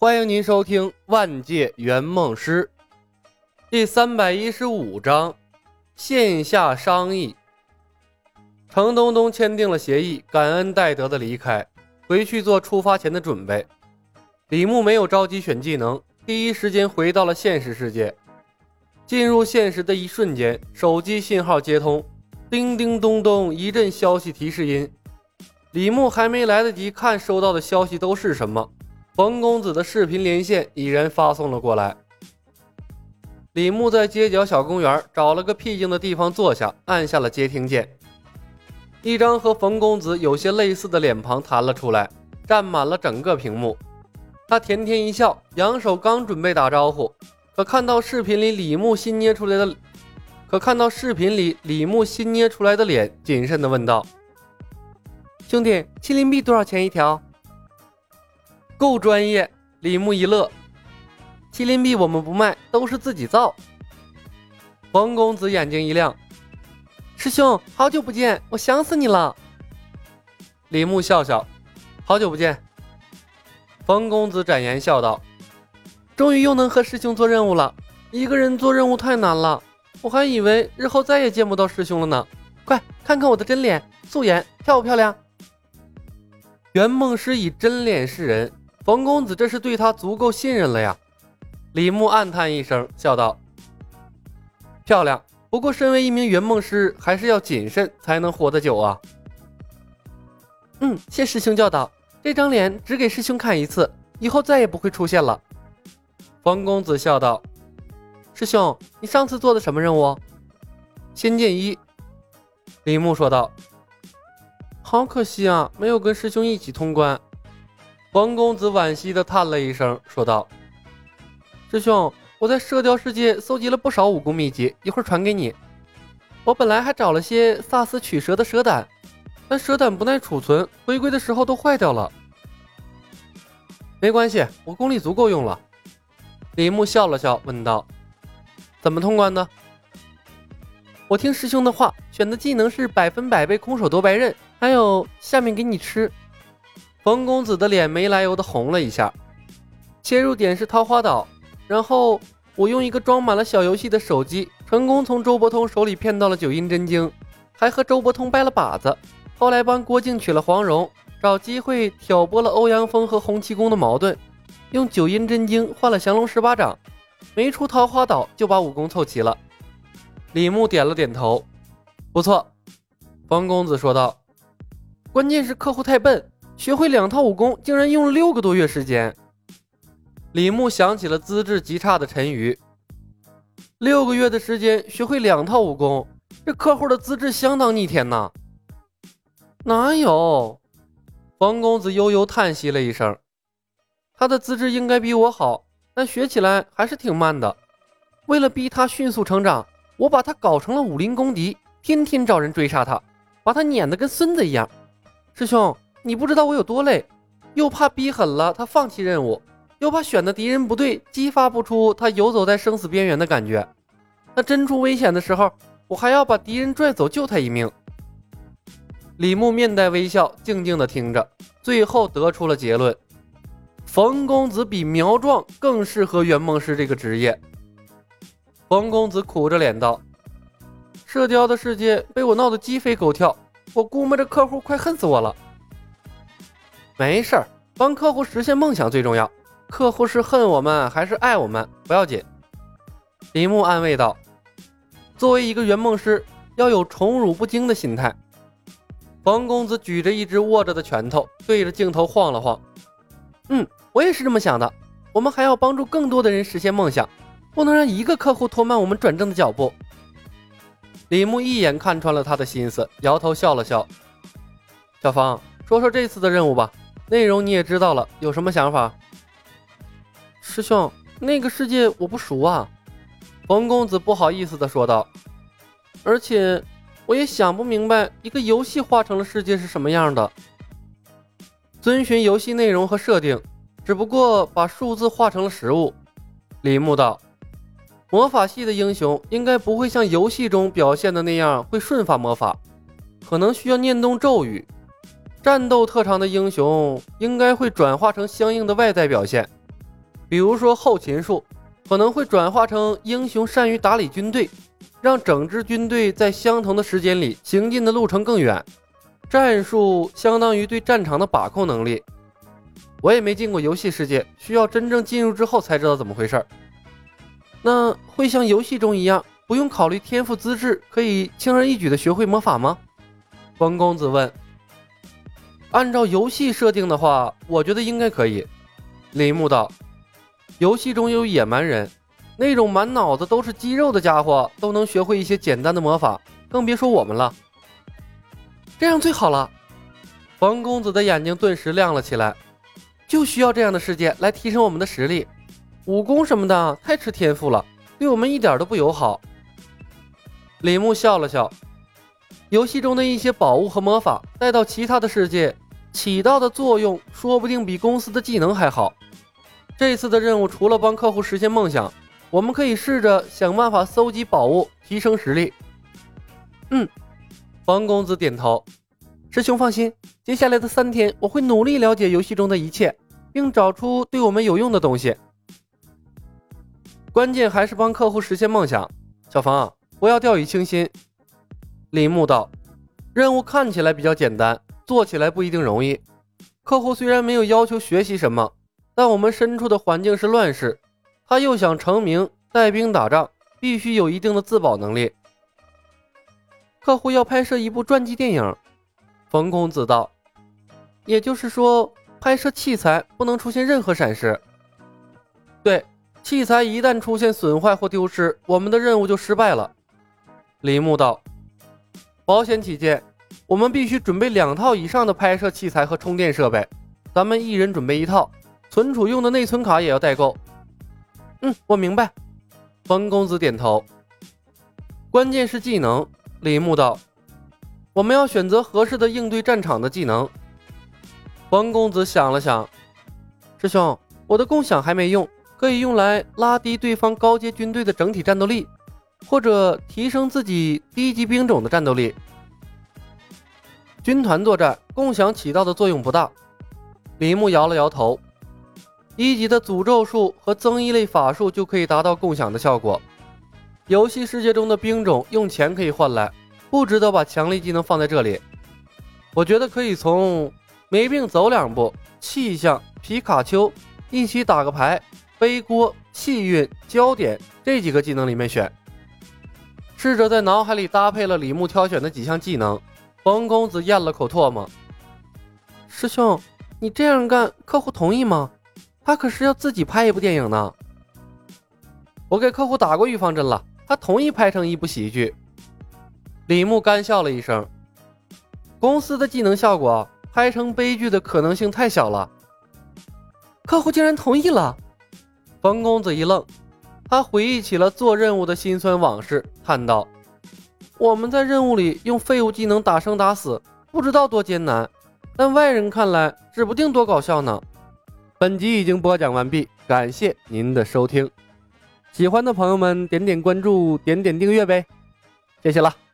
欢迎您收听《万界圆梦师》第三百一十五章线下商议。程东东签订了协议，感恩戴德的离开，回去做出发前的准备。李牧没有着急选技能，第一时间回到了现实世界。进入现实的一瞬间，手机信号接通，叮叮咚咚一阵消息提示音。李牧还没来得及看收到的消息都是什么。冯公子的视频连线已然发送了过来。李牧在街角小公园找了个僻静的地方坐下，按下了接听键。一张和冯公子有些类似的脸庞弹了出来，占满了整个屏幕。他甜甜一笑，扬手刚准备打招呼，可看到视频里李牧新捏出来的，可看到视频里李牧新捏出来的脸，谨慎地问道：“兄弟，麒麟臂多少钱一条？”够专业，李牧一乐。麒麟臂我们不卖，都是自己造。冯公子眼睛一亮，师兄，好久不见，我想死你了。李牧笑笑，好久不见。冯公子展颜笑道：“终于又能和师兄做任务了，一个人做任务太难了，我还以为日后再也见不到师兄了呢。快看看我的真脸，素颜漂不漂亮？”圆梦师以真脸示人。冯公子这是对他足够信任了呀！李牧暗叹一声，笑道：“漂亮，不过身为一名圆梦师，还是要谨慎才能活得久啊。”嗯，谢师兄教导，这张脸只给师兄看一次，以后再也不会出现了。冯公子笑道：“师兄，你上次做的什么任务？”仙剑一。李牧说道：“好可惜啊，没有跟师兄一起通关。”黄公子惋惜地叹了一声，说道：“师兄，我在射雕世界搜集了不少武功秘籍，一会儿传给你。我本来还找了些萨斯取蛇的蛇胆，但蛇胆不耐储存，回归的时候都坏掉了。没关系，我功力足够用了。”李牧笑了笑，问道：“怎么通关呢？”我听师兄的话，选的技能是百分百被空手夺白刃，还有下面给你吃。冯公子的脸没来由的红了一下。切入点是桃花岛，然后我用一个装满了小游戏的手机，成功从周伯通手里骗到了九阴真经，还和周伯通掰了把子。后来帮郭靖娶了黄蓉，找机会挑拨了欧阳锋和洪七公的矛盾，用九阴真经换了降龙十八掌，没出桃花岛就把武功凑齐了。李牧点了点头，不错。冯公子说道：“关键是客户太笨。”学会两套武功，竟然用了六个多月时间。李牧想起了资质极差的陈瑜，六个月的时间学会两套武功，这客户的资质相当逆天呐！哪有？黄公子悠悠叹息了一声，他的资质应该比我好，但学起来还是挺慢的。为了逼他迅速成长，我把他搞成了武林公敌，天天找人追杀他，把他撵得跟孙子一样。师兄。你不知道我有多累，又怕逼狠了他放弃任务，又怕选的敌人不对，激发不出他游走在生死边缘的感觉。那真出危险的时候，我还要把敌人拽走救他一命。李牧面带微笑，静静的听着，最后得出了结论：冯公子比苗壮更适合圆梦师这个职业。冯公子苦着脸道：“射雕的世界被我闹得鸡飞狗跳，我估摸着客户快恨死我了。”没事儿，帮客户实现梦想最重要。客户是恨我们还是爱我们不要紧。李牧安慰道：“作为一个圆梦师，要有宠辱不惊的心态。”黄公子举着一只握着的拳头，对着镜头晃了晃。“嗯，我也是这么想的。我们还要帮助更多的人实现梦想，不能让一个客户拖慢我们转正的脚步。”李牧一眼看穿了他的心思，摇头笑了笑：“小芳，说说这次的任务吧。”内容你也知道了，有什么想法？师兄，那个世界我不熟啊。冯公子不好意思的说道。而且，我也想不明白，一个游戏化成了世界是什么样的。遵循游戏内容和设定，只不过把数字化成了实物。李牧道。魔法系的英雄应该不会像游戏中表现的那样会瞬发魔法，可能需要念动咒语。战斗特长的英雄应该会转化成相应的外在表现，比如说后勤术，可能会转化成英雄善于打理军队，让整支军队在相同的时间里行进的路程更远。战术相当于对战场的把控能力。我也没进过游戏世界，需要真正进入之后才知道怎么回事那会像游戏中一样，不用考虑天赋资质，可以轻而易举的学会魔法吗？关公子问。按照游戏设定的话，我觉得应该可以。李牧道。游戏中有野蛮人，那种满脑子都是肌肉的家伙都能学会一些简单的魔法，更别说我们了。这样最好了。冯公子的眼睛顿时亮了起来。就需要这样的世界来提升我们的实力，武功什么的太吃天赋了，对我们一点都不友好。李牧笑了笑，游戏中的一些宝物和魔法带到其他的世界，起到的作用说不定比公司的技能还好。这次的任务除了帮客户实现梦想，我们可以试着想办法搜集宝物，提升实力。嗯，方公子点头。师兄放心，接下来的三天我会努力了解游戏中的一切，并找出对我们有用的东西。关键还是帮客户实现梦想。小冯，不要掉以轻心。李牧道：“任务看起来比较简单，做起来不一定容易。客户虽然没有要求学习什么，但我们身处的环境是乱世，他又想成名，带兵打仗，必须有一定的自保能力。客户要拍摄一部传记电影。”冯公子道：“也就是说，拍摄器材不能出现任何闪失。对，器材一旦出现损坏或丢失，我们的任务就失败了。”李牧道：“保险起见，我们必须准备两套以上的拍摄器材和充电设备，咱们一人准备一套，存储用的内存卡也要带够。”嗯，我明白。冯公子点头。关键是技能。李牧道。我们要选择合适的应对战场的技能。冯公子想了想，师兄，我的共享还没用，可以用来拉低对方高阶军队的整体战斗力，或者提升自己低级兵种的战斗力。军团作战，共享起到的作用不大。李牧摇了摇头，一级的诅咒术和增益类法术就可以达到共享的效果。游戏世界中的兵种用钱可以换来。不值得把强力技能放在这里，我觉得可以从没病走两步、气象、皮卡丘一起打个牌、背锅、气运、焦点这几个技能里面选。试着在脑海里搭配了李牧挑选的几项技能，冯公子咽了口唾沫。师兄，你这样干，客户同意吗？他可是要自己拍一部电影呢。我给客户打过预防针了，他同意拍成一部喜剧。李牧干笑了一声，公司的技能效果拍成悲剧的可能性太小了。客户竟然同意了，冯公子一愣，他回忆起了做任务的辛酸往事，叹道：“我们在任务里用废物技能打生打死，不知道多艰难，但外人看来指不定多搞笑呢。”本集已经播讲完毕，感谢您的收听，喜欢的朋友们点点关注，点点订阅呗，谢谢了。